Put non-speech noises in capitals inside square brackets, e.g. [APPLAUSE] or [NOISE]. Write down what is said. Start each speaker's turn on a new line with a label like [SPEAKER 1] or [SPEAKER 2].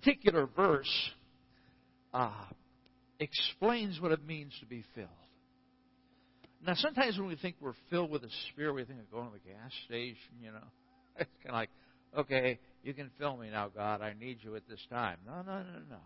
[SPEAKER 1] particular verse uh, explains what it means to be filled. Now, sometimes when we think we're filled with the Spirit, we think of going to the gas station, you know. [LAUGHS] It's kind of like, okay, you can fill me now, God. I need you at this time. No, no, no, no.